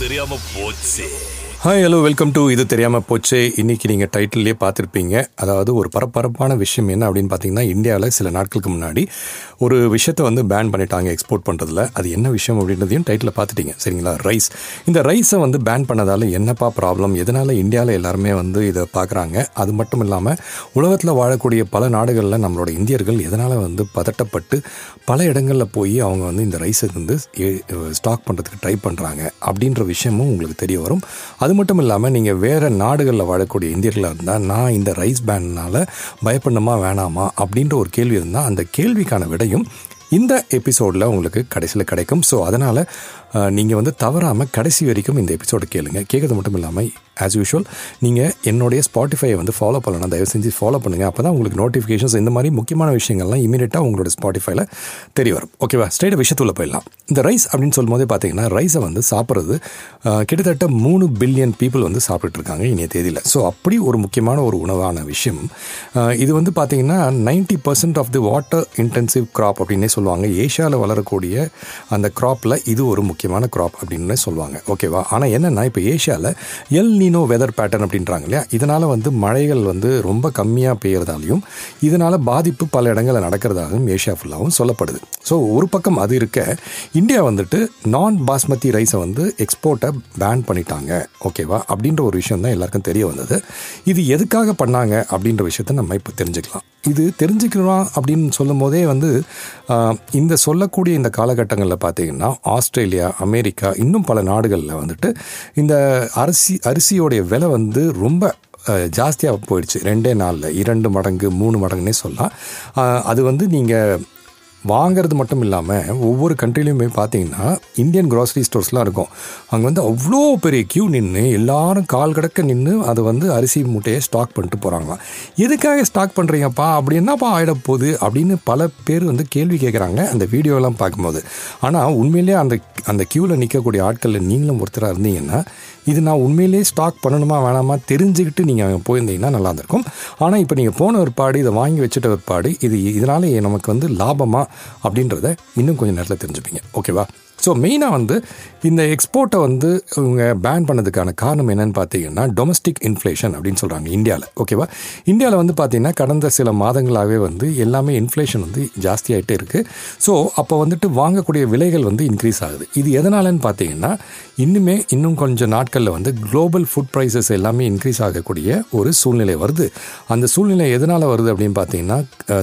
தெரியாம போச்சு. Hi hello welcome to இது தெரியாமல் போச்சு. இன்னைக்கு நீங்கள் டைட்டில்லே பார்த்துருப்பீங்க. அதாவது ஒரு பரபரப்பான விஷயம் என்ன அப்படின்னு பார்த்தீங்கன்னா இந்தியாவில் சில நாட்களுக்கு முன்னாடி ஒரு விஷயத்தை வந்து பேன் பண்ணிட்டாங்க எக்ஸ்போர்ட் பண்ணுறதுல அது என்ன விஷயம் அப்படின்றதையும் டைட்டில் பார்த்துட்டீங்க. சரிங்களா? ரைஸ் இந்த ரைஸை வந்து பேன் பண்ணதால் என்னப்பா ப்ராப்ளம் எதனால் இந்தியாவில் எல்லாருமே வந்து இதை பார்க்குறாங்க? அது மட்டும் இல்லாமல் உலகத்தில் வாழக்கூடிய பல நாடுகளில் நம்மளோட இந்தியர்கள் எதனால் வந்து பதட்டப்பட்டு பல இடங்களில் போய் அவங்க வந்து இந்த ரைஸை வந்து ஸ்டாக் பண்ணுறதுக்கு ட்ரை பண்ணுறாங்க அப்படின்ற விஷயமும் உங்களுக்கு தெரிய வரும். அது அது மட்டும் இல்லாமல் நீங்கள் வேறு நாடுகளில் வாழக்கூடிய இந்தியர்களாக இருந்தால் நான் இந்த ரைஸ் பேன்னால் பயப்படணுமா வேணாமா அப்படின்ற ஒரு கேள்வி இருந்தால் அந்த கேள்விக்கான விடையும் இந்த எபிசோடில் உங்களுக்கு கடைசியில் கிடைக்கும். ஸோ அதனால் நீங்கள் வந்து தவறாமல் கடைசி வரைக்கும் இந்த எபிசோடு கேளுங்க. கேட்கறது மட்டும் இல்லாமல் ஆஸ் யூஷுவல் நீங்கள் என்னுடைய ஸ்பாட்டிஃபையை வந்து ஃபாலோ பண்ணலாம் தயவு செஞ்சு ஃபாலோ பண்ணுங்கள் அப்போ தான் உங்களுக்கு நோட்டிஃபிகேஷன்ஸ் இந்த மாதிரி முக்கியமான விஷயங்கள்லாம் இமீடியட்டாக உங்களோட ஸ்பாட்டிஃபைல தெரிய வரும். ஓகேவா ஸ்ட்ரெயிட் விஷயத்துள்ள போயிடலாம். இந்த ரைஸ் அப்படின்னு சொல்லும்போதே பார்த்தீங்கன்னா ரைஸை வந்து சாப்பிட்றது கிட்டத்தட்ட மூணு பில்லியன் பீப்புள் வந்து சாப்பிட்டுருக்காங்க இனிய தேதியில். ஸோ அப்படி ஒரு முக்கியமான ஒரு உணவான விஷயம். இது வந்து பார்த்தீங்கன்னா ninety percent of the water intensive crop அப்படின்னே சொல்லுவாங்க. ஏஷியாவில் வளரக்கூடிய அந்த கிராப்பில் இது ஒரு முக்கிய முக்கியமான கிராப் அப்படின்னு சொல்லுவாங்க. ஓகேவா ஆனால் என்னென்னா இப்போ ஏஷியாவில் எல் நீனோ வெதர் பேட்டர்ன் அப்படின்றாங்க இல்லையா? இதனால் வந்து மழைகள் வந்து ரொம்ப கம்மியாக பெய்யறதாலையும் இதனால் பாதிப்பு பல இடங்களில் நடக்கிறதாகவும் ஏஷியா ஃபுல்லாகவும் சொல்லப்படுது. ஸோ ஒரு பக்கம் அது இருக்க இந்தியா வந்துட்டு நான் பாஸ்மதி ரைஸை வந்து எக்ஸ்போர்ட்டை பேன் பண்ணிட்டாங்க. ஓகேவா அப்படின்ற ஒரு விஷயம் தான் எல்லாருக்கும் தெரிய வந்தது. இது எதுக்காக பண்ணாங்க அப்படின்ற விஷயத்த நம்ம இப்போ தெரிஞ்சுக்கலாம். இது தெரிஞ்சுக்கலாம் அப்படின்னு சொல்லும் போதே வந்து இந்த சொல்லக்கூடிய இந்த காலகட்டங்களில் பார்த்தீங்கன்னா ஆஸ்திரேலியா அமெரிக்கா இன்னும் பல நாடுகளில் வந்துட்டு இந்த அரிசி அரிசியோடைய விலை வந்து ரொம்ப ஜாஸ்தியாக போயிடுச்சு. ரெண்டே நாளில். இரண்டு மடங்கு மூணு மடங்குன்னே சொல்லலாம். அது வந்து நீங்கள் வாங்கிறது மட்டும் இல்லாமல் ஒவ்வொரு கண்ட்ரிலையுமே பார்த்தீங்கன்னா இந்தியன் க்ராசரி ஸ்டோர்ஸ்லாம் இருக்கும். அங்கே வந்து அவ்வளோ பெரிய க்யூ நின்று எல்லாரும் கால் கடக்க நின்று அதை வந்து அரிசி மூட்டையை ஸ்டாக் பண்ணிட்டு போகிறாங்களாம் எதுக்காக ஸ்டாக் பண்ணுறீங்கப்பா அப்படி என்னப்பா ஆகிட போகுது? அப்படின்னு பல பேர் வந்து கேள்வி கேட்குறாங்க அந்த வீடியோலாம் பார்க்கும்போது. ஆனால் உண்மையிலேயே அந்த அந்த க்யூவில் நிற்கக்கூடிய ஆட்களில் நீங்களும் ஒருத்தராக இருந்தீங்கன்னா இது நான் உண்மையிலேயே ஸ்டாக் பண்ணணுமா வேணாமா தெரிஞ்சுக்கிட்டு நீங்கள் போயிருந்தீங்கன்னா நல்லா இருந்திருக்கும். ஆனால் இப்போ நீங்கள் போன ஒருபாடு இதை வாங்கி வச்சுட்ட ஒருபாடு இது இதனால் நமக்கு வந்து லாபமா அப்படின்றத இன்னும் கொஞ்சம் நேரத்தில் தெரிஞ்சுப்பீங்க. ஓகேவா ஸோ மெயினாக வந்து இந்த எக்ஸ்போர்ட்டை வந்து இவங்க பேன் பண்ணதுக்கான காரணம் என்னன்னு பார்த்தீங்கன்னா டொமஸ்டிக் இன்ஃப்ளேஷன் அப்படின்னு சொல்கிறாங்க இந்தியாவில் ஓகேவா இந்தியாவில் வந்து பார்த்தீங்கன்னா கடந்த சில மாதங்களாகவே வந்து எல்லாமே இன்ஃப்ளேஷன் வந்து ஜாஸ்தியாகிட்டே இருக்குது ஸோ அப்போ வந்துட்டு வாங்கக்கூடிய விலைகள் வந்து இன்க்ரீஸ் ஆகுது. இது எதனாலன்னு பார்த்தீங்கன்னா இன்னுமே இன்னும் கொஞ்சம் நாட்களில் வந்து குளோபல் ஃபுட் ப்ரைஸஸ் எல்லாமே இன்க்ரீஸ் ஆகக்கூடிய ஒரு சூழ்நிலை வருது. அந்த சூழ்நிலை எதனால் வருது அப்படின்னு பார்த்தீங்கன்னா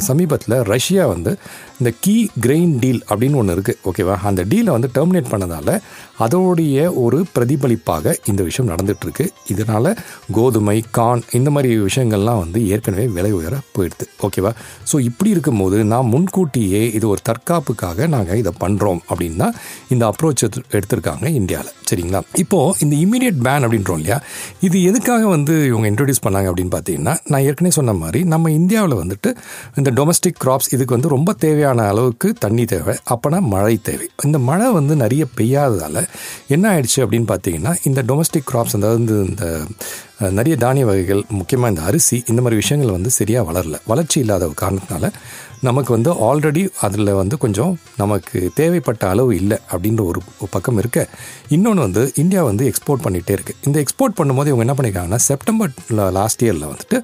சமீபத்தில் ரஷ்யா வந்து இந்த கீ கிரெயின் டீல் அப்படின்னு ஒன்று இருக்குது ஓகேவா அந்த டீலை வந்து டெர்மினேட் பண்ணதால் அதோடைய ஒரு பிரதிபலிப்பாக இந்த விஷயம் நடந்துகிட்ருக்கு இதனால் கோதுமை கான் இந்த மாதிரி விஷயங்கள்லாம் வந்து ஏற்கனவே விலை உயர போயிடுது. ஓகேவா ஸோ இப்படி இருக்கும்போது நான் முன்கூட்டியே இது ஒரு தற்காப்புக்காக நாங்கள் இதை பண்ணுறோம் அப்படின்னா இந்த அப்ரோச் எடுத்திருக்காங்க இந்தியாவில் சரிங்களா? இப்போது இந்த இமீடியட் பேன் அப்படின்றோம் இல்லையா? இது எதுக்காக வந்து இவங்க இன்ட்ரடியூஸ் பண்ணாங்க அப்படின்னு பார்த்தீங்கன்னா நான் ஏற்கனவே சொன்ன மாதிரி நம்ம இந்தியாவில் வந்துட்டு இந்த டொமஸ்டிக் கிராப்ஸ் இதுக்கு வந்து ரொம்ப தேவையான அளவுக்கு தண்ணி தேவை அப்போனா மழை தேவை. இந்த மழை வந்து நிறைய பெய்யாததால் என்ன ஆயிடுச்சு அப்படின்னு பார்த்தீங்கன்னா இந்த டொமஸ்டிக் கிராப்ஸ் அதாவது இந்த- நிறைய தானிய வகைகள் முக்கியமாக இந்த அரிசி இந்த மாதிரி விஷயங்கள் வந்து சரியாக வளரல. வளர்ச்சி இல்லாத காரணத்தினால நமக்கு வந்து ஆல்ரெடி அதில் வந்து கொஞ்சம் நமக்கு தேவைப்பட்ட அளவு இல்லை அப்படின்ற ஒரு ஒரு பக்கம் இருக்க. இன்னொன்று வந்து இந்தியா வந்து எக்ஸ்போர்ட் பண்ணிகிட்டே இருக்குது இந்த எக்ஸ்போர்ட் பண்ணும்போது இவங்க என்ன பண்ணியிருக்காங்கன்னா செப்டம்பர் லாஸ்ட் இயரில் வந்துட்டு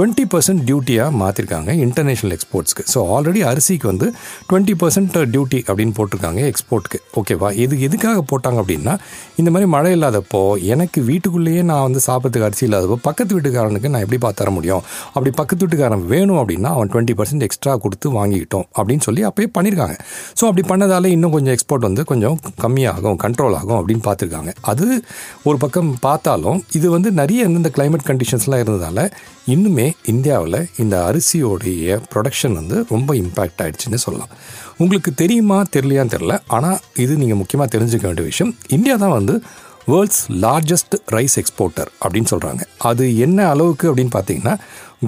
டுவெண்ட்டி பர்சன்ட் டியூட்டியாக மாற்றிருக்காங்க இன்டர்நேஷ்னல் எக்ஸ்போர்ட்ஸ்க்கு ஸோ ஆல்ரெடி அரிசிக்கு வந்து டுவெண்ட்டி பர்சன்ட் டியூட்டி அப்படின்னு போட்டிருக்காங்க எக்ஸ்போர்ட்க்கு ஓகேவா இது எதுக்காக போட்டாங்க அப்படின்னா இந்த மாதிரி மழை இல்லாதப்போ எனக்கு வீட்டுக்குள்ளேயே நான் வந்து சாப்பிட்றதுக்கு அரிசி இல்லாதப்போ பக்கத்து வீட்டுக்காரனுக்கு நான் எப்படி பார்த்து தர முடியும்? அப்படி பக்கத்து வீட்டுக்காரன் வேணும் அப்படின்னா அவன் டுவெண்ட்டி பர்சன்ட் எக்ஸ்ட்ரா கொடுத்து வாங்கிக்கிட்டோம் அப்படின்னு சொல்லி அப்பயே பண்ணியிருக்காங்க ஸோ அப்படி பண்ணதால இன்னும் கொஞ்சம் எக்ஸ்போர்ட் வந்து கொஞ்சம் கம்மியாகும் கண்ட்ரோல் ஆகும் அப்படின்னு பார்த்துருக்காங்க. அது ஒரு பக்கம் பார்த்தாலும் இது வந்து நிறைய இந்த கிளைமேட் கண்டிஷன்ஸ்லாம் இருந்ததால் இன்னுமே இந்தியாவில் இந்த அரிசியோடைய ப்ரொடக்ஷன் வந்து ரொம்ப இம்பேக்ட் ஆயிடுச்சுன்னு சொல்லலாம். உங்களுக்கு தெரியுமா தெரியலையான்னு தெரில ஆனால் இது நீங்கள் முக்கியமாக தெரிஞ்சுக்க வேண்டிய விஷயம் இந்தியா தான் வந்து வேர்ல்ட்ஸ் லார்ஜஸ்ட் ரைஸ் எக்ஸ்போர்ட்டர் அப்படின்னு சொல்கிறாங்க அது என்ன அளவுக்கு அப்படின்னு பார்த்தீங்கன்னா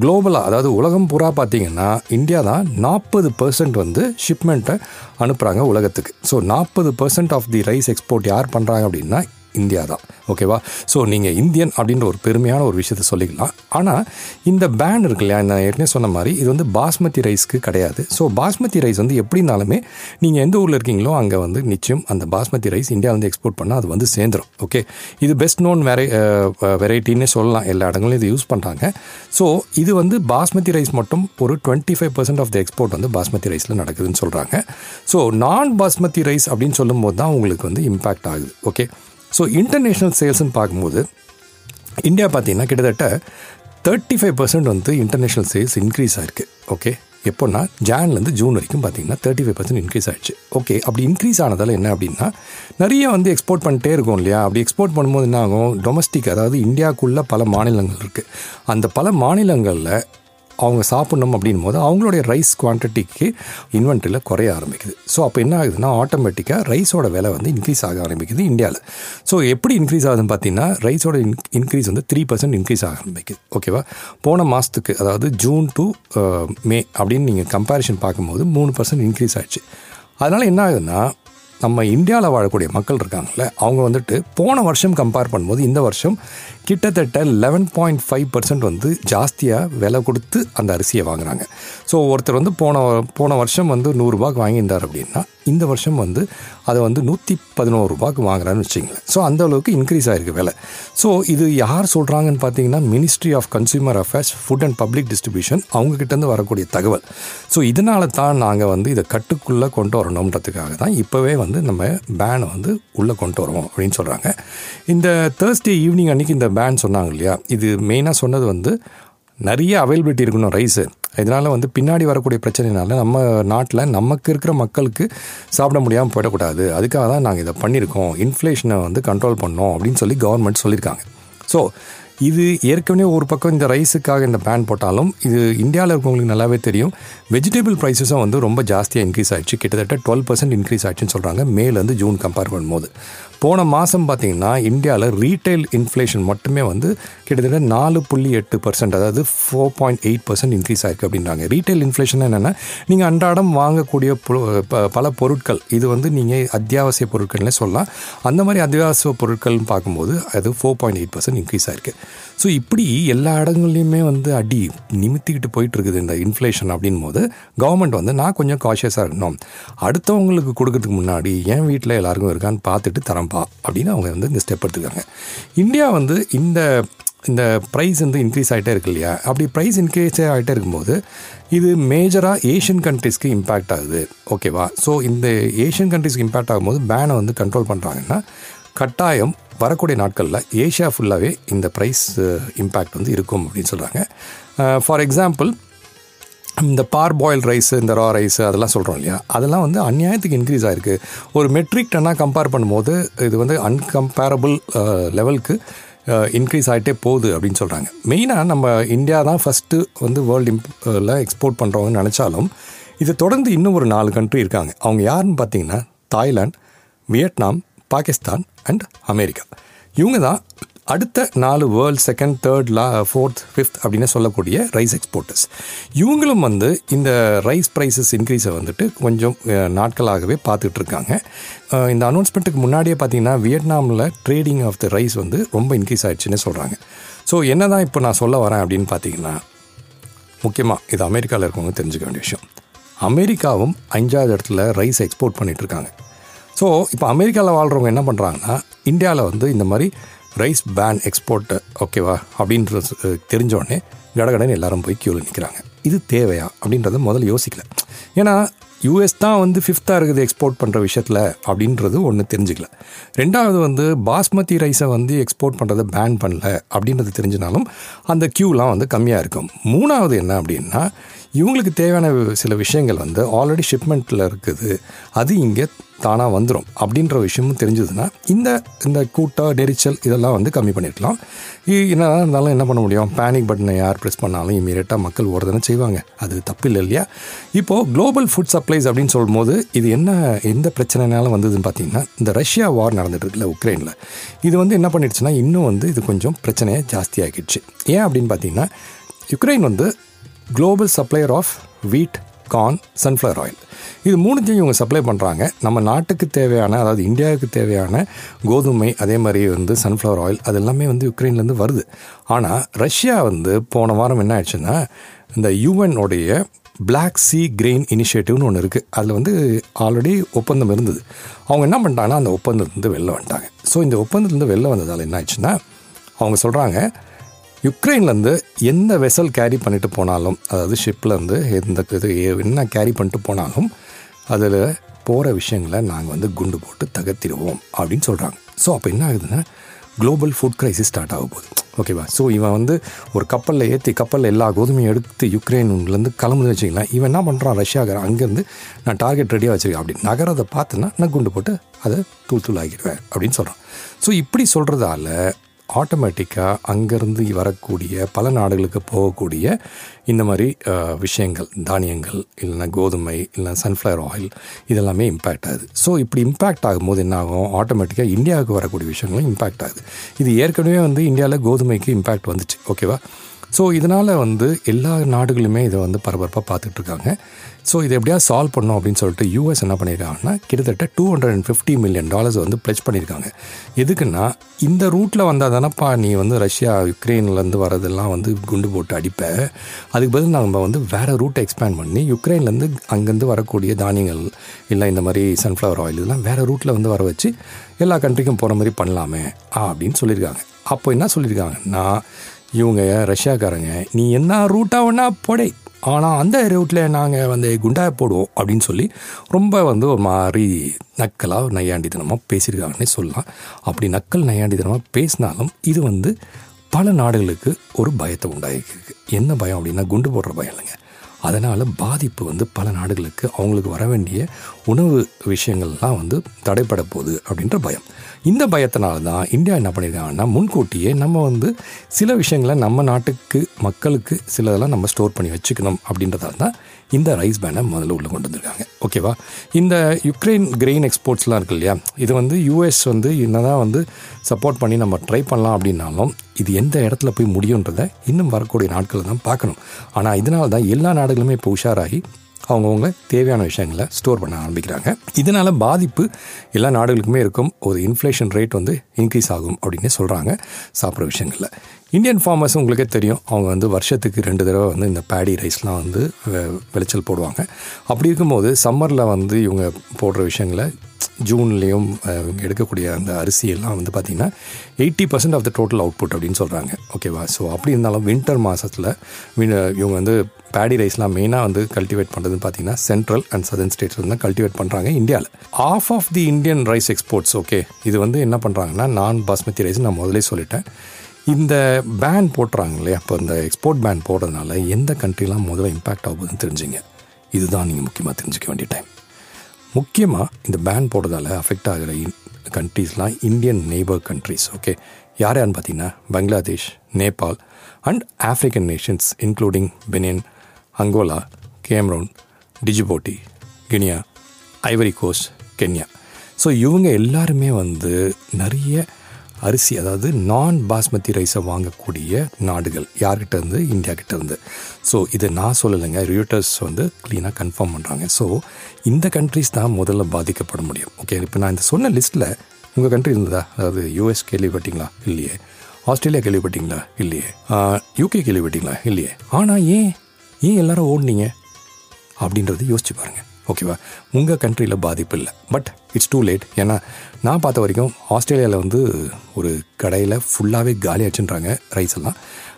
குளோபலாக அதாவது உலகம் பூரா பார்த்தீங்கன்னா இந்தியா தான் நாற்பது பர்சன்ட் வந்து ஷிப்மெண்ட்டை அனுப்புகிறாங்க உலகத்துக்கு. ஸோ நாற்பது percent of the rice export யார் பண்ணுறாங்க அப்படின்னா இந்தியா தான். ஓகேவா? ஸோ நீங்கள் இந்தியன் அப்படின்ற ஒரு பெருமையான ஒரு விஷயத்த சொல்லிக்கலாம். ஆனால் இந்த பேன் இருக்கு இல்லையா? நான் ஏற்கனவே சொன்ன மாதிரி இது வந்து பாஸ்மதி ரைஸ்க்கு கிடையாது. ஸோ பாஸ்மதி ரைஸ் வந்து எப்படினாலுமே நீங்கள் எந்த ஊரில் இருக்கீங்களோ அங்கே வந்து நிச்சயம் அந்த பாஸ்மதி ரைஸ் இந்தியாவிலேருந்து எக்ஸ்போர்ட் பண்ணால் அது வந்து சேர்ந்துடும் ஓகே? இது பெஸ்ட் நோன் வெரை வெரைட்டின்னே சொல்லலாம். எல்லா இடங்களும் இது யூஸ் பண்ணுறாங்க ஸோ இது வந்து பாஸ்மதி ரைஸ் மட்டும் ஒரு twenty five percent of the export வந்து பாஸ்மதி ரைஸில் நடக்குதுன்னு சொல்கிறாங்க ஸோ நான் பாஸ்மதி ரைஸ் அப்படின்னு சொல்லும்போது தான் உங்களுக்கு வந்து இம்பேக்ட் ஆகுது. ஓகே? ஸோ இன்டர்நேஷ்னல் சேல்ஸ்னு பார்க்கும்போது இந்தியா பார்த்தீங்கன்னா கிட்டத்தட்ட தேர்ட்டி ஃபைவ் பர்சன்ட் வந்து இன்டர்நேஷ்னல் சேல்ஸ் இன்க்ரீஸ் ஆயிருக்கு. ஓகே எப்போன்னா ஜான்லேருந்து ஜூன் வரைக்கும் பார்த்தீங்கன்னா தேர்ட்டி ஃபைவ் பர்சன்ட் இன்க்ரீஸ் ஆயிடுச்சு. ஓகே அப்படி இன்க்ரீஸ் ஆனதால் என்ன அப்படின்னா நிறைய வந்து எக்ஸ்போர்ட் பண்ணிட்டே இருக்கும் இல்லையா? அப்படி எக்ஸ்போர்ட் பண்ணும்போது என்ன ஆகும்? டொமஸ்டிக் அதாவது இந்தியாவுக்குள்ளே பல மாநிலங்கள் இருக்குது அந்த பல மாநிலங்களில் அவங்க சாப்பிட்ணும் அப்படின் போது அவங்களுடைய ரைஸ் குவான்டிட்டிக்கு இன்வென்ட்ரியில் குறைய ஆரம்பிக்குது. ஸோ அப்போ என்ன ஆகுதுன்னா ஆட்டோமேட்டிக்காக ரைஸோட விலை வந்து இன்க்ரீஸ் ஆக ஆரம்பிக்குது இந்தியாவில் ஸோ எப்படி இன்க்ரீஸ் ஆகுதுன்னு பார்த்தீங்கன்னா ரைஸோட இன் இன்க்ரீஸ் வந்து த்ரீ பர்சன்ட் இன்க்ரீஸ் ஆக ஆரம்பிக்குது. ஓகேவா போன மாதத்துக்கு அதாவது ஜூன் டு மே அப்படின்னு நீங்கள் கம்பேரிஷன் பார்க்கும்போது மூணு பர்சன்ட் இன்க்ரீஸ் ஆயிடுச்சு. அதனால் என்ன ஆகுதுன்னா நம்ம இந்தியாவில் வாழக்கூடிய மக்கள் இருக்காங்கல்ல அவங்க வந்துட்டு போன வருஷம் கம்பேர் பண்ணும்போது இந்த வருஷம் கிட்டத்தட்ட லெவன் பாயிண்ட் ஃபைவ் பர்சன்ட் வந்து ஜாஸ்தியாக விலை கொடுத்து அந்த அரிசியை வாங்குறாங்க. ஸோ ஒருத்தர் வந்து போன போன வருஷம் வந்து நூறுரூபாய்க்கு வாங்கியிருந்தார் அப்படின்னா இந்த வருஷம் வந்து அதை வந்து நூற்றி பதினோரு ரூபாய்க்கு வாங்குறான்னு வச்சிங்களேன் ஸோ அந்த அளவுக்கு இன்க்ரீஸ் ஆகிருக்கு விலை. ஸோ இது யார் சொல்கிறாங்கன்னு பார்த்தீங்கன்னா ministry of consumer affairs food and public distribution அவங்கக்கிட்டேருந்து வரக்கூடிய தகவல். ஸோ இதனால தான் நாங்கள் வந்து இதை கட்டுக்குள்ளே கொண்டு வரணுன்றதுக்காக தான் இப்போவே வந்து நம்ம பேனை வந்து உள்ளே கொண்டு வரோம் அப்படின்னு சொல்கிறாங்க இந்த தேர்ஸ்டே ஈவினிங் அன்றைக்கி இந்த பேன் சொன்னாங்க இல்லையா? இது மெயினாக சொன்னது வந்து நிறைய அவைலபிலிட்டி இருக்கணும் ரைஸு இதனால் வந்து பின்னாடி வரக்கூடிய பிரச்சனைனால நம்ம நாட்டில் நமக்கு இருக்கிற மக்களுக்கு சாப்பிட முடியாமல் போயிடக்கூடாது. அதுக்காக தான் நாங்கள் இதை பண்ணியிருக்கோம். இன்ஃப்ளேஷனை வந்து கண்ட்ரோல் பண்ணோம் அப்படின்னு சொல்லி கவர்மெண்ட் சொல்லியிருக்காங்க. ஸோ இது ஏற்கனவே ஒரு பக்கம் இந்த ரைஸுக்காக இந்த பேன் போட்டாலும் இது இந்தியாவில் இருக்கவங்களுக்கு நல்லாவே தெரியும். வெஜிடபிள் ப்ரைஸஸும் வந்து ரொம்ப ஜாஸ்தியாக இன்க்ரீஸ் ஆயிடுச்சு. கிட்டத்தட்ட டுவெல் பர்சன்ட் இன்க்ரீஸ் ஆயிடுச்சுன்னு சொல்கிறாங்க மேலேருந்து ஜூன் கம்பேர் பண்ணும்போது. போன மாதம் பார்த்திங்கன்னா இந்தியாவில் ரீட்டைல் இன்ஃப்ளேஷன் மட்டுமே வந்து கிட்டத்தட்ட நாலு புள்ளி எட்டு பர்சன்ட் அதாவது four point eight percent increase ஆயிருக்கு அப்படின்றாங்க. ரீட்டைல் இன்ஃப்ளேஷன் என்னென்னா நீங்கள் அன்றாடம் வாங்கக்கூடிய பல பொருட்கள் இது வந்து நீங்கள் அத்தியாவசிய பொருட்கள்னே சொல்லலாம். அந்த மாதிரி அத்தியாவசிய பொருட்கள்னு பார்க்கும்போது அது four point eight percent increase ஆயிருக்கு. ஸோ இப்படி எல்லா இடங்கள்லையுமே வந்து அடி நிமித்திக்கிட்டு போயிட்டு இருக்குது இந்த இன்ஃப்ளேஷன் அப்படின் போது கவர்மெண்ட் வந்து நான் கொஞ்சம் காஷியஸாக இருக்கணும் அடுத்தவங்களுக்கு கொடுக்கறதுக்கு முன்னாடி என் வீட்டில் எல்லாருக்கும் இருக்கான்னு பார்த்துட்டு தரம்பா அப்படின்னு அவங்க வந்து இந்த ஸ்டெப் எடுத்துக்காங்க இந்தியா வந்து இந்த இந்த ப்ரைஸ் வந்து இன்க்ரீஸ் ஆகிட்டே இருக்கு இல்லையா? அப்படி ப்ரைஸ் இன்க்ரீஸ் ஆகிட்டே இருக்கும்போது இது மேஜராக ஏஷியன் கண்ட்ரிஸ்க்கு இம்பேக்ட் ஆகுது. ஓகேவா ஸோ இந்த ஏஷியன் கண்ட்ரிஸ்க்கு இம்பேக்ட் ஆகும்போது பேனை வந்து கண்ட்ரோல் பண்ணுறாங்கன்னா கட்டாயம் வரக்கூடிய நாட்களில் ஏஷியா ஃபுல்லாகவே இந்த ப்ரைஸ் இம்பேக்ட் வந்து இருக்கும் அப்படின்னு சொல்கிறாங்க ஃபார் எக்ஸாம்பிள் இந்த பார் பாயில் ரைஸு இந்த ரா ரைஸு அதெல்லாம் சொல்கிறோம் இல்லையா? அதெல்லாம் வந்து அந்நியாயத்துக்கு இன்க்ரீஸ் ஆகிருக்கு ஒரு மெட்ரிக் டன்னாக கம்பேர் பண்ணும்போது இது வந்து அன்கம்பேரபிள் லெவலுக்கு இன்க்ரீஸ் ஆகிட்டே போகுது அப்படின்னு சொல்கிறாங்க மெயினாக நம்ம இந்தியா தான் ஃபஸ்ட்டு வந்து வேர்ல்டு இம்பில் எக்ஸ்போர்ட் பண்ணுறவங்கன்னு நினச்சாலும் இது தொடர்ந்து இன்னும் ஒரு நாலு கண்ட்ரி இருக்காங்க. அவங்க யாருன்னு பார்த்தீங்கன்னா Thailand Vietnam Pakistan and America இவங்க தான் அடுத்த நாலு வேர்ல்ட் செகண்ட் தேர்ட் லா ஃபோர்த் ஃபிஃப்த் அப்படின்னு சொல்லக்கூடிய ரைஸ் எக்ஸ்போர்ட்டர்ஸ் இவங்களும் வந்து இந்த ரைஸ் ப்ரைஸஸ் இன்க்ரீஸை வந்துட்டு கொஞ்சம் நாட்களாகவே பார்த்துட்டு இருக்காங்க இந்த அனௌன்ஸ்மெண்ட்டுக்கு முன்னாடியே பார்த்தீங்கன்னா வியட்நாமில் ட்ரேடிங் ஆஃப் த ரைஸ் வந்து ரொம்ப இன்க்ரீஸ் ஆயிடுச்சுன்னு சொல்கிறாங்க ஸோ என்ன தான் இப்போ நான் சொல்ல வரேன் அப்படின்னு பார்த்தீங்கன்னா முக்கியமாக இது அமெரிக்காவில் இருக்கவங்க தெரிஞ்சுக்க வேண்டிய விஷயம். அமெரிக்காவும் அஞ்சாவது இடத்துல ரைஸ் எக்ஸ்போர்ட் பண்ணிகிட்டு இருக்காங்க ஸோ இப்போ அமெரிக்காவில் வாழ்கிறவங்க என்ன பண்ணுறாங்கன்னா இந்தியாவில் வந்து இந்த மாதிரி ரைஸ் பேன் எக்ஸ்போர்ட்டு ஓகேவா அப்படின்றது தெரிஞ்சோடனே கடகடன்னு எல்லாரும் போய் க்யூவில் நிற்கிறாங்க இது தேவையா? அப்படின்றத முதல்ல யோசிக்கல. ஏன்னா யூஎஸ் தான் வந்து ஃபிஃப்த்தாக இருக்குது எக்ஸ்போர்ட் பண்ணுற விஷயத்தில் அப்படின்றது ஒன்று தெரிஞ்சுக்கல. ரெண்டாவது வந்து பாஸ்மதி ரைஸை வந்து எக்ஸ்போர்ட் பண்ணுறதை பேன் பண்ணல அப்படின்றது தெரிஞ்சினாலும் அந்த க்யூலாம் வந்து கம்மியாக இருக்கும். மூணாவது என்ன அப்படின்னா இவங்களுக்கு தேவையான சில விஷயங்கள் வந்து ஆல்ரெடி ஷிப்மெண்ட்டில் இருக்குது. அது இங்கே தானாக வந்துடும் அப்படின்ற விஷயமும் தெரிஞ்சதுன்னா இந்த இந்த கூட்டம் நெரிச்சல் இதெல்லாம் வந்து கம்மி பண்ணிருக்கலாம். என்ன இருந்தாலும் என்ன பண்ண முடியும்? பேனிக் பட்டனை யார் ப்ரெஸ் பண்ணாலும் இமீடியட்டாக மக்கள் ஓடுறதுன்னு செய்வாங்க. அது தப்பு இல்லை இல்லையா? இப்போது குளோபல் ஃபுட் சப்ளைஸ் அப்படின்னு சொல்லும்போது இது என்ன எந்த பிரச்சனைனாலும் வந்ததுன்னு பார்த்தீங்கன்னா இந்த ரஷ்யா வார் நடந்துட்டுருக்குல்ல உக்ரைனில். இது வந்து என்ன பண்ணிடுச்சுன்னா இன்னும் வந்து இது கொஞ்சம் பிரச்சனையாக ஜாஸ்தியாகிடுச்சு. ஏன் அப்படின்னு பார்த்தீங்கன்னா யுக்ரைன் வந்து global supplier of wheat corn sunflower oil இது மூணுத்தையும் இவங்க சப்ளை பண்ணுறாங்க நம்ம நாட்டுக்கு தேவையான அதாவது இந்தியாவுக்கு தேவையான கோதுமை அதே மாதிரி வந்து சன்ஃப்ளவர் ஆயில் அது எல்லாமே வந்து யுக்ரைன்லேருந்து வருது. ஆனால் ரஷ்யா வந்து போன வாரம் என்ன ஆயிடுச்சுன்னா இந்த யூஎன்னுடைய பிளாக் சி கிரெயின் இனிஷியேட்டிவ்னு ஒன்று இருக்குது அதில் வந்து ஆல்ரெடி ஒப்பந்தம் இருந்தது. அவங்க என்ன பண்ணிட்டாங்கன்னா அந்த ஒப்பந்தத்துலேருந்து வெளில வந்துட்டாங்க. ஸோ இந்த ஒப்பந்தத்துலேருந்து வெளில வந்ததால் என்ன ஆயிடுச்சுன்னா அவங்க சொல்கிறாங்க யுக்ரைன்லேருந்து எந்த வெசல் கேரி பண்ணிட்டு போனாலும் அதாவது ஷிப்லேருந்து எந்த இது என்ன கேரி பண்ணிட்டு போனாலும் அதில் போகிற விஷயங்களை நாங்கள் வந்து குண்டு போட்டு தகர்த்திடுவோம் அப்படின்னு சொல்கிறாங்க ஸோ அப்போ என்ன ஆகுதுன்னா குளோபல் ஃபுட் க்ரைசிஸ் ஸ்டார்ட் ஆக போகுது. ஓகேவா ஸோ இவன் வந்து ஒரு கப்பலில் ஏற்றி கப்பலில் எல்லா கோதுமையும் எடுத்து யுக்ரைன்லேருந்து கிளம்புது வச்சிக்கலாம் இவன் என்ன பண்ணுறான் ரஷ்யாக்கார அங்கேருந்து நான் டார்கெட் ரெடியாக வச்சுருக்கேன் அப்படி நகரத்தை பார்த்துன்னா நான் குண்டு போட்டு அதை தூள் தூள் ஆகிடுவேன் அப்படின்னு சொல்கிறான் ஸோ இப்படி சொல்கிறதால ஆட்டோமேட்டிக்காக அங்கேருந்து வரக்கூடிய பல நாடுகளுக்கு போகக்கூடிய இந்த மாதிரி விஷயங்கள் தானியங்கள் இல்லைன்னா கோதுமை இல்லைனா சன்ஃப்ளவர் ஆயில் இதெல்லாமே இம்பேக்ட் ஆகுது. ஸோ இப்படி இம்பேக்ட் ஆகும்போது என்ன ஆகும் ஆட்டோமேட்டிக்காக இந்தியாவுக்கு வரக்கூடிய விஷயங்களும் இம்பேக்ட் ஆகுது. இது ஏற்கனவே வந்து இந்தியாவில் கோதுமைக்கு இம்பேக்ட் வந்துச்சு. ஓகேவா ஸோ இதனால் வந்து எல்லா நாடுகளுமே இதை வந்து பரபரப்பாக பார்த்துட்ருக்காங்க. ஸோ இதை எப்படியா சால்வ் பண்ணோம் அப்படின்னு சொல்லிட்டு யூஎஸ் என்ன பண்ணியிருக்காங்கன்னா கிட்டத்தட்ட two hundred and fifty million dollars வந்து ப்ளெச் பண்ணியிருக்காங்க. எதுக்குன்னா இந்த ரூட்டில் வந்தால் தானப்பா நீ வந்து ரஷ்யா யுக்ரைன்லேருந்து வரதெல்லாம் வந்து குண்டு போட்டு அடிப்ப. அதுக்கு பதில் நம்ம வந்து வேறு ரூட்டை எக்ஸ்பேண்ட் பண்ணி யுக்ரைன்லேருந்து அங்கேருந்து வரக்கூடிய தானியங்கள் இல்லை இந்த மாதிரி சன்ஃப்ளவர் ஆயில் இதெல்லாம் வேறு ரூட்டில் வந்து வர வச்சு எல்லா கண்ட்ரிக்கும் போகிற மாதிரி பண்ணலாமே அப்படின்னு சொல்லியிருக்காங்க. அப்போ என்ன சொல்லியிருக்காங்கன்னா இவங்க ரஷ்யாக்காரங்க நீ என்ன ரூட்டாக வேணா போடே. ஆனால் அந்த ரூட்டில் நாங்கள் வந்து குண்டா போடுவோம் அப்படின்னு சொல்லி ரொம்ப வந்து ஒரு மாதிரி நக்கலாக நையாண்டித்தனமாக பேசியிருக்காங்கன்னே சொல்லலாம். அப்படி நக்கல் நையாண்டித்தனமாக பேசினாலும் இது வந்து பல நாடுகளுக்கு ஒரு பயத்தை உண்டாகிருக்கு என்ன பயம் அப்படின்னா குண்டு போடுற பயம் இல்லைங்க. அதனால் பாதிப்பு வந்து பல நாடுகளுக்கு அவங்களுக்கு வர வேண்டிய உணவு விஷயங்கள்லாம் வந்து தடைப்பட போகுது அப்படின்ற பயம். இந்த பயத்தினால தான் இந்தியா என்ன பண்ணியிருக்காங்கன்னா முன்கூட்டியே நம்ம வந்து சில விஷயங்களை நம்ம நாட்டுக்கு மக்களுக்கு சிலதெல்லாம் நம்ம ஸ்டோர் பண்ணி வச்சுக்கணும் அப்படின்றதால தான் இந்த ரைஸ் பேனை முதல்ல உள்ளே கொண்டு வந்திருக்காங்க. ஓகேவா இந்த யுக்ரைன் கிரெயின் எக்ஸ்போர்ட்ஸ்லாம் இருக்கு இல்லையா? இது வந்து யூஎஸ் வந்து என்னதான் வந்து சப்போர்ட் பண்ணி நம்ம ட்ரை பண்ணலாம் அப்படின்னாலும் இது எந்த இடத்துல போய் முடியுன்றதை இன்னும் வரக்கூடிய நாட்களை தான் பார்க்கணும். ஆனால் இதனால தான் எல்லா நாடுகளுமே இப்போ உஷாராகி அவங்கவுங்க தேவையான விஷயங்களை ஸ்டோர் பண்ண ஆரம்பிக்கிறாங்க. இதனால் பாதிப்பு எல்லா நாடுகளுக்குமே இருக்கும். ஒரு இன்ஃப்ளேஷன் ரேட் வந்து இன்க்ரீஸ் ஆகும் அப்படின்னு சொல்கிறாங்க சாப்பிட்ற விஷயங்களில். இந்தியன் ஃபார்மர்ஸ் உங்களுக்கே தெரியும். அவங்க வந்து வருஷத்துக்கு ரெண்டு தடவை வந்து இந்த பேடி ரைஸ்லாம் வந்து விளைச்சல் போடுவாங்க. அப்படி இருக்கும்போது சம்மரில் வந்து இவங்க போடுற விஷயங்களை ஜூன்லேயும் இவங்க எடுக்கக்கூடிய அந்த அரிசியெல்லாம் வந்து பார்த்திங்கன்னா eighty percent of the total output அப்படின்னு சொல்கிறாங்க ஓகேவா? ஸோ அப்படி இருந்தாலும் வின்டர் மாதத்தில் இவங்க வந்து பேடி ரைஸ்லாம் மெயினாக வந்து கல்டிவேட் பண்ணுறதுன்னு பார்த்தீங்கன்னா சென்ட்ரல் அண்ட் சதர்ன் ஸ்டேட்ஸ் தான் கல்டிவேட் பண்ணுறாங்க இந்தியாவில் of of the Indian rice exports okay இது வந்து என்ன பண்ணுறாங்கன்னா நான் பாஸ்மதி ரைஸ் நான் முதலே சொல்லிட்டேன். இந்த பேன் போட்டுறாங்க இல்லையா? அப்போ இந்த எக்ஸ்போர்ட் பேன் போடுறதுனால எந்த கண்ட்ரிலாம் முதல்ல இம்பாக்ட் ஆகுதுன்னு தெரிஞ்சுங்க. இதுதான் நீங்கள் முக்கியமாக தெரிஞ்சுக்க வேண்டிய டைம் முக்கியமாக இந்த பேன் போடுறதால அஃபெக்ட் ஆகிற இன் கண்ட்ரீஸ்லாம் இந்தியன் நெய்பர் கண்ட்ரீஸ் ஓகே யார் யாருன்னு பார்த்தீங்கன்னா Bangladesh Nepal and African nations including Benin Angola Cameroon Djibouti Guinea Ivory Coast Kenya so இவங்க எல்லாருமே வந்து நிறைய அரிசி அதாவது நான் பாஸ்மதி ரைஸை வாங்கக்கூடிய நாடுகள். யார்கிட்ட இருந்து? இந்தியா கிட்ட இருந்து. ஸோ இதை நான் சொல்லலைங்க. ரியூட்டர்ஸ் வந்து க்ளீனாக கன்ஃபார்ம் பண்ணுறாங்க ஸோ இந்த கண்ட்ரிஸ் தான் முதல்ல பாதிக்கப்பட முடியும். ஓகே இப்போ நான் இந்த சொன்ன லிஸ்ட்டில் உங்கள் கண்ட்ரி இருந்ததா? அதாவது யூஎஸ் கேள்விப்பட்டீங்களா? இல்லையே. ஆஸ்திரேலியா கேள்விப்பட்டீங்களா? இல்லையே. யூகே கேள்விப்பட்டீங்களா? இல்லையே. ஆனால் ஏன்? ஏன் எல்லாரும் ஓடுனீங்க? அப்படின்றத யோசிச்சு பாருங்கள் ஓகேவா உங்கள் கண்ட்ரியில் பாதிப்பு இல்லை. பட் இட்ஸ் டூ லேட் ஏன்னா நான் பார்த்த வரைக்கும் ஆஸ்திரேலியாவில் வந்து ஒரு கடையில் ஃபுல்லாகவே காலியாச்சுன்றாங்க ரைஸ் எல்லாம்.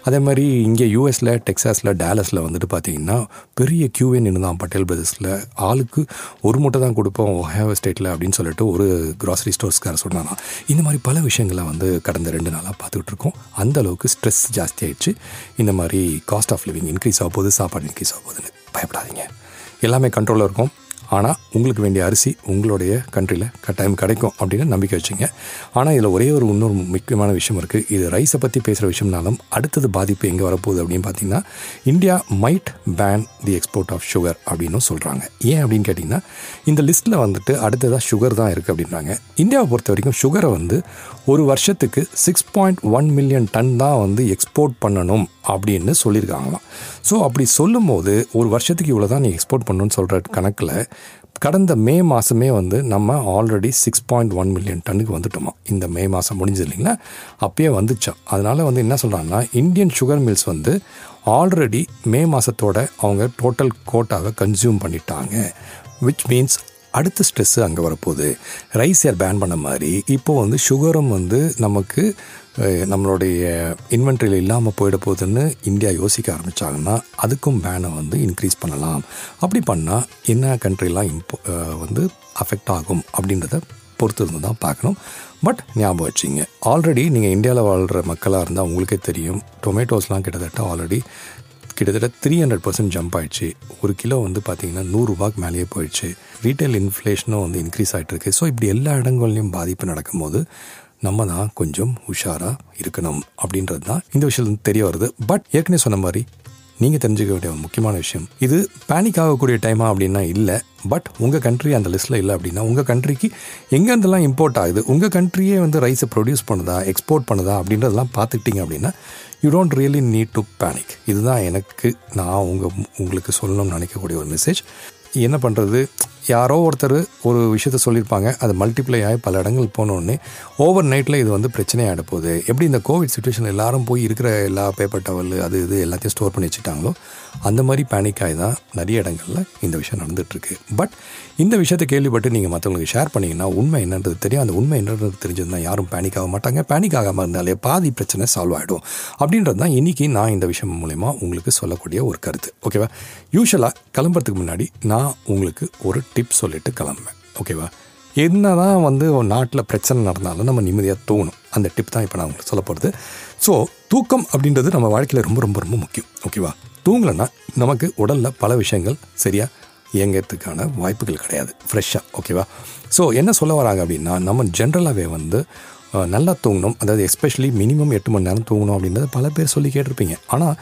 அதே மாதிரி இங்கே யூஎஸில் டெக்ஸாஸில் டேலஸில் வந்துட்டு பார்த்தீங்கன்னா பெரிய கியூவே நின்று தான். பட்டேல் பிரதர்ஸில் ஆளுக்கு ஒரு மூட்டை தான் கொடுப்போம். ஒஹாவோ ஸ்டேட்டில் அப்படின்னு சொல்லிட்டு ஒரு கிராசரி ஸ்டோர்ஸ்கார சொன்னாராம் இந்த மாதிரி பல விஷயங்களை வந்து கடந்த ரெண்டு நாளாக பார்த்துக்கிட்டு இருக்கோம். அந்த அளவுக்கு ஸ்ட்ரெஸ் ஜாஸ்தி ஆயிடுச்சு. இந்த மாதிரி காஸ்ட் ஆஃப் லிவிங் இன்க்ரீஸ் ஆக போகுது சாப்பாடு இன்க்ரீஸ் ஆக போகுதுன்னு பயப்படாதீங்க. எல்லாமே கண்ட்ரோலில் இருக்கும். ஆனால் உங்களுக்கு வேண்டிய அரிசி உங்களுடைய கண்ட்ரியில் கட்டாயம் கிடைக்கும் அப்படின்னு நம்பிக்கை வச்சுங்க. ஆனால் இதில் ஒரே ஒரு இன்னொரு முக்கியமான விஷயம் இருக்குது இது ரைஸை பற்றி பேசுகிற விஷயம்னாலும் அடுத்தது பாதிப்பு எங்கே வரப்போகுது அப்படின்னு பார்த்தீங்கன்னா India might ban the export of sugar அப்படின்னு சொல்கிறாங்க ஏன் அப்படின்னு கேட்டிங்கன்னா இந்த லிஸ்ட்டில் வந்துட்டு அடுத்ததாக சுகர் தான் இருக்குது அப்படின்றாங்க. இந்தியாவை பொறுத்த வரைக்கும் சுகரை வந்து ஒரு வருஷத்துக்கு six point one million ton தான் வந்து எக்ஸ்போர்ட் பண்ணணும் அப்படின்னு சொல்லியிருக்காங்களாம். ஸோ அப்படி சொல்லும்போது ஒரு வருஷத்துக்கு இவ்வளோ தான் நீ எக்ஸ்போர்ட் பண்ணணும்னு சொல்கிற கணக்கில் கடந்த மே மாதமே வந்து நம்ம already six point one million டன்னுக்கு வந்துட்டோமா. இந்த மே மாதம் முடிஞ்சது இல்லைங்களா? அப்பயே வந்துச்சோம் அதனால் வந்து என்ன சொல்கிறாங்கன்னா இந்தியன் சுகர் மில்ஸ் வந்து ஆல்ரெடி மே மாதத்தோட அவங்க டோட்டல் கோட்டாவை கன்சியூம் பண்ணிட்டாங்க. விச் மீன்ஸ் அடுத்த ஸ்ட்ரெஸ்ஸு அங்கே வரப்போகுது. ரைஸ் ஏர் பேன் பண்ண மாதிரி இப்போது வந்து சுகரும் வந்து நமக்கு நம்மளுடைய இன்வென்ட்ரியில் இல்லாமல் போயிட போகுதுன்னு இந்தியா யோசிக்க ஆரம்பித்தாங்கன்னா அதுக்கும் பேனை வந்து இன்க்ரீஸ் பண்ணலாம். அப்படி பண்ணால் என்ன கண்ட்ரிலாம் இம்போ வந்து அஃபெக்ட் ஆகும் அப்படின்றத பொறுத்து இருந்து தான் பார்க்கணும். பட் ஞாபகம் வச்சிங்க ஆல்ரெடி நீங்கள் இந்தியாவில் வாழ்கிற மக்களாக இருந்தால் உங்களுக்கே தெரியும் டொமேட்டோஸ்லாம் கிட்டத்தட்ட ஆல்ரெடி கிட்டத்தட்ட த்ரீ ஹண்ட்ரட் பர்சன்ட் ஜம்ப் ஆயிடுச்சு. ஒரு கிலோ வந்து பார்த்தீங்கன்னா நூறுரூபாய்க்கு மேலேயே போயிடுச்சு. ரீட்டைல் இன்ஃப்ளேஷனும் வந்து இன்க்ரீஸ் ஆகிட்டு இருக்கு ஸோ இப்படி எல்லா இடங்கள்லையும் பாதிப்பு நடக்கும்போது நம்ம தான் கொஞ்சம் உஷாராக இருக்கணும் அப்படின்றது தான் இந்த விஷயம் தெரிய வருது. பட் ஏற்கனவே சொன்ன மாதிரி நீங்கள் தெரிஞ்சுக்க வேண்டிய முக்கியமான விஷயம். இது பேனிக் ஆகக்கூடிய டைமா அப்படின்னா இல்லை. பட் உங்கள் கண்ட்ரி அந்த லிஸ்ட்டில் இல்லை அப்படின்னா உங்கள் கண்ட்ரிக்கு எங்கேருந்தெல்லாம் இம்போர்ட் ஆகுது? உங்கள் கண்ட்ரியே வந்து ரைஸை ப்ரொடியூஸ் பண்ணுதா? எக்ஸ்போர்ட் பண்ணுதா? அப்படின்றதெல்லாம் பார்த்துக்கிட்டீங்க அப்படின்னா you don't really need to panic இதுதான் எனக்கு நான் உங்கள் உங்களுக்கு சொல்லணும்னு நினைக்கக்கூடிய ஒரு மெசேஜ் என்ன பண்ணுறது யாரோ ஒருத்தர் ஒரு விஷயத்த சொல்லியிருப்பாங்க. அது மல்டிப்ளை ஆகி பல இடங்கள் போனோடனே ஓவர் நைட்டில் இது வந்து பிரச்சனையாக போகுது. எப்படி இந்த கோவிட் சுச்சுவேஷன் எல்லாரும் போய் இருக்கிற எல்லா பேப்பர் டவல் அது இது எல்லாத்தையும் ஸ்டோர் பண்ணி வச்சுட்டாங்களோ அந்த மாதிரி பேனிக் ஆகி தான் நிறைய இடங்களில் இந்த விஷயம் நடந்துகிட்ருக்கு பட் இந்த விஷயத்தை கேள்விப்பட்டு நீங்கள் மற்றவங்களுக்கு ஷேர் பண்ணிங்கன்னா உண்மை என்னன்றது தெரியும். அந்த உண்மை என்னன்றது தெரிஞ்சதுன்னா யாரும் பேனிக் ஆக மாட்டாங்க. பேனிக் ஆகாமல் இருந்தாலே பாதி பிரச்சனை சால்வ் ஆகிடும் அப்படின்றது தான் இன்றைக்கி நான் இந்த விஷயம் மூலிமா உங்களுக்கு சொல்லக்கூடிய ஒரு கருத்து. ஓகேவா யூஸ்வலாக கிளம்புறதுக்கு முன்னாடி நான் உங்களுக்கு ஒரு டிப் சொல்லிட்டு கிளம்புவேன். ஓகேவா என்ன தான் வந்து நாட்டில் பிரச்சனை நடந்தாலும் நம்ம நிம்மதியாக தோணும். அந்த டிப் தான் இப்போ நான் உங்களுக்கு சொல்ல போகிறது ஸோ தூக்கம் அப்படின்றது நம்ம வாழ்க்கையில் ரொம்ப ரொம்ப ரொம்ப முக்கியம். ஓகேவா தூங்கலைன்னா நமக்கு உடலில் பல விஷயங்கள் சரியாக இயங்கிறதுக்கான வாய்ப்புகள் கிடையாது. ஃப்ரெஷ்ஷாக ஓகேவா ஸோ என்ன சொல்ல வராங்க அப்படின்னா நம்ம ஜென்ரலாகவே வந்து நல்லா தூங்கணும். அதாவது எஸ்பெஷலி மினிமம் எட்டு மணி நேரம் தூங்கணும் அப்படின்றத பல பேர் சொல்லி கேட்டிருப்பீங்க. ஆனால்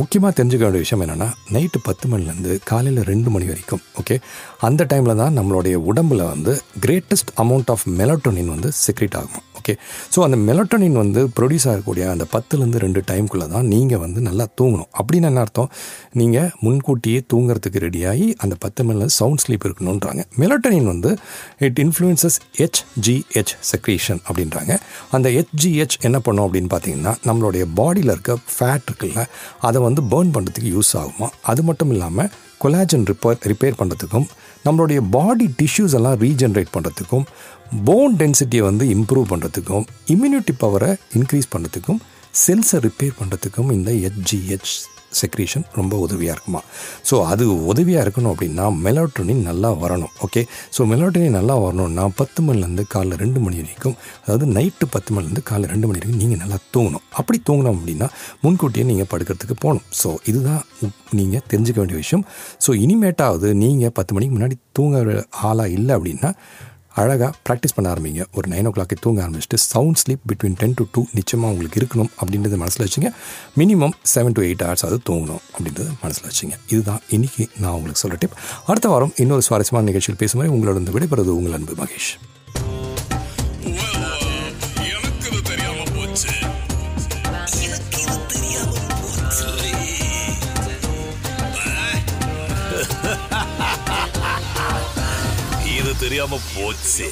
முக்கியமாக தெரிஞ்சுக்க வேண்டிய விஷயம் என்னென்னா நைட்டு பத்து மணிலேருந்து காலையில் ரெண்டு மணி வரைக்கும் ஓகே அந்த டைமில் தான் நம்மளுடைய உடம்பில் வந்து கிரேட்டஸ்ட் அமௌண்ட் ஆஃப் மெலட்டோனின் வந்து செக்ரேட் ஆகும். ஓகே. ஸோ அந்த மெலட்டனின் வந்து ப்ரொடியூஸ் ஆகக்கூடிய அந்த பத்துலேருந்து ரெண்டு டைம்குள்ளே தான் நீங்கள் வந்து நல்லா தூங்கணும். அப்படின்னு என்ன அர்த்தம்? நீங்கள் முன்கூட்டியே தூங்குறதுக்கு ரெடியாகி அந்த பத்து மணில சவுண்ட் ஸ்லீப் இருக்கணுன்றாங்க மெலட்டனின் வந்து இட் இன்ஃப்ளூயன்சஸ் ஹெச்ஜிஹெச் செக்ரேஷன் அப்படின்றாங்க. அந்த ஹெச்ஜிஹெச் என்ன பண்ணும் அப்படின்னு பார்த்தீங்கன்னா நம்மளுடைய பாடியில் இருக்க ஃபேட் இருக்குல்ல அதை வந்து பேர்ன் பண்ணுறதுக்கு யூஸ் ஆகுமா? அது மட்டும் இல்லாமல் கொலாஜன் ரிப்பேர் ரிப்பேர் பண்ணுறதுக்கும் நம்மளுடைய பாடி டிஷ்யூஸ் எல்லாம் ரீஜென்ரேட் பண்ணுறதுக்கும் போன் டென்சிட்டியை வந்து இம்ப்ரூவ் பண்ணுறதுக்கும் இம்யூனிட்டி பவரை இன்க்ரீஸ் பண்ணுறதுக்கும் செல்ஸை ரிப்பேர் பண்ணுறதுக்கும் இந்த ஹெச்ஜிஹெச் செக்ரீஷன் ரொம்ப உதவியாக இருக்குமா? ஸோ அது உதவியாக இருக்கணும் அப்படின்னா மெலோட்டோனின் நல்லா வரணும் ஓகே ஸோ மெலோட்டோனின் நல்லா வரணும்னா பத்து மணிலேருந்து காலைல ரெண்டு மணி வரைக்கும் அதாவது நைட்டு பத்து மணிலேருந்து காலைல ரெண்டு மணி வரைக்கும் நீங்கள் நல்லா தூங்கணும். அப்படி தூங்கினோம் அப்படின்னா முன்கூட்டியே நீங்கள் படுக்கிறதுக்கு போகணும். ஸோ இதுதான் நீங்கள் தெரிஞ்சுக்க வேண்டிய விஷயம். ஸோ இனிமேட்டாவது நீங்கள் பத்து மணிக்கு முன்னாடி தூங்குற ஆளாக இல்லை அப்படின்னா அழகாக ப்ராக்டிஸ் பண்ண ஆரம்பிங்க. ஒரு நைன் ஓ கிளாக்கே தூங்க ஆரம்பிச்சுட்டு sound sleep between ten to two நிச்சயமாக உங்களுக்கு இருக்கணும் அப்படின்றத மனசில் வச்சுங்க. Minimum seven to eight hours அது தூங்கணும் அப்படின்றத மனசில் வச்சுங்க. இதுதான் இன்னைக்கு நான் உங்களுக்கு சொல்ல டிப் அடுத்த வாரம் இன்னொரு சுவாரஸ்யமான நிகழ்ச்சியில் பேசும் மாதிரி உங்களோட இருந்து விடைபெறுவது உங்கள் அன்பு மகேஷ். இது தெரியாம போச்சு